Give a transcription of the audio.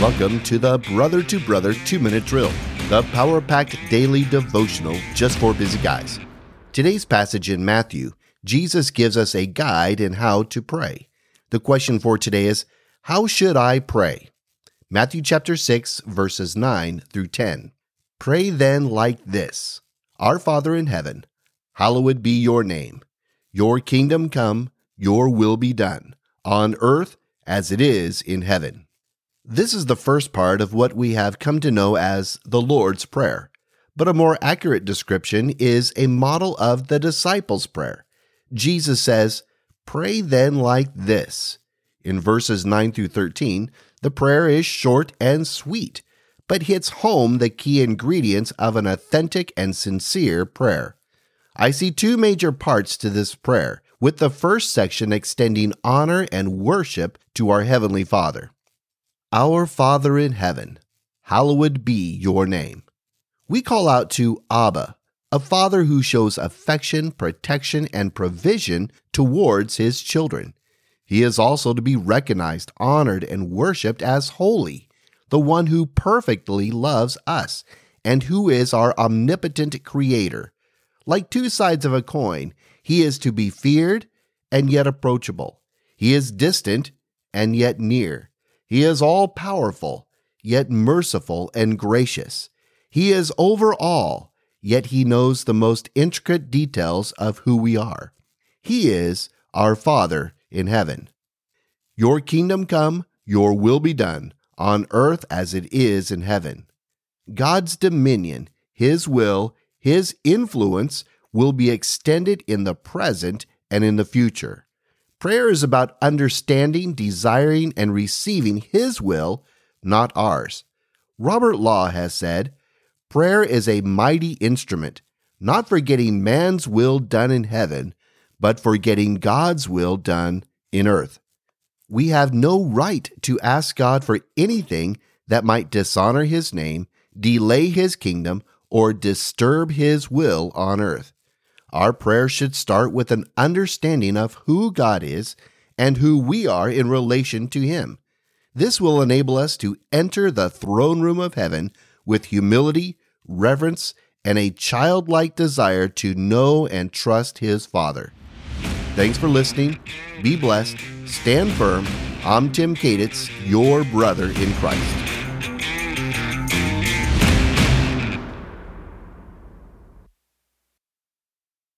Welcome to the Brother to Brother 2 Minute Drill, the power packed daily devotional just for busy guys. Today's passage in Matthew, Jesus gives us a guide in how to pray. The question for today is How should I pray? Matthew chapter 6, verses 9 through 10. Pray then like this Our Father in heaven, hallowed be your name. Your kingdom come, your will be done, on earth as it is in heaven. This is the first part of what we have come to know as the Lord's Prayer, but a more accurate description is a model of the disciples' prayer. Jesus says, Pray then like this. In verses 9 through 13, the prayer is short and sweet, but hits home the key ingredients of an authentic and sincere prayer. I see two major parts to this prayer, with the first section extending honor and worship to our Heavenly Father. Our Father in heaven, hallowed be your name. We call out to Abba, a father who shows affection, protection, and provision towards his children. He is also to be recognized, honored, and worshiped as holy, the one who perfectly loves us and who is our omnipotent creator. Like two sides of a coin, he is to be feared and yet approachable. He is distant and yet near. He is all powerful, yet merciful and gracious. He is over all, yet he knows the most intricate details of who we are. He is our Father in heaven. Your kingdom come, your will be done, on earth as it is in heaven. God's dominion, His will, His influence will be extended in the present and in the future. Prayer is about understanding, desiring, and receiving His will, not ours. Robert Law has said, Prayer is a mighty instrument, not for getting man's will done in heaven, but for getting God's will done in earth. We have no right to ask God for anything that might dishonor His name, delay His kingdom, or disturb His will on earth. Our prayer should start with an understanding of who God is and who we are in relation to Him. This will enable us to enter the throne room of heaven with humility, reverence, and a childlike desire to know and trust His Father. Thanks for listening. Be blessed. Stand firm. I'm Tim Kaditz, your brother in Christ.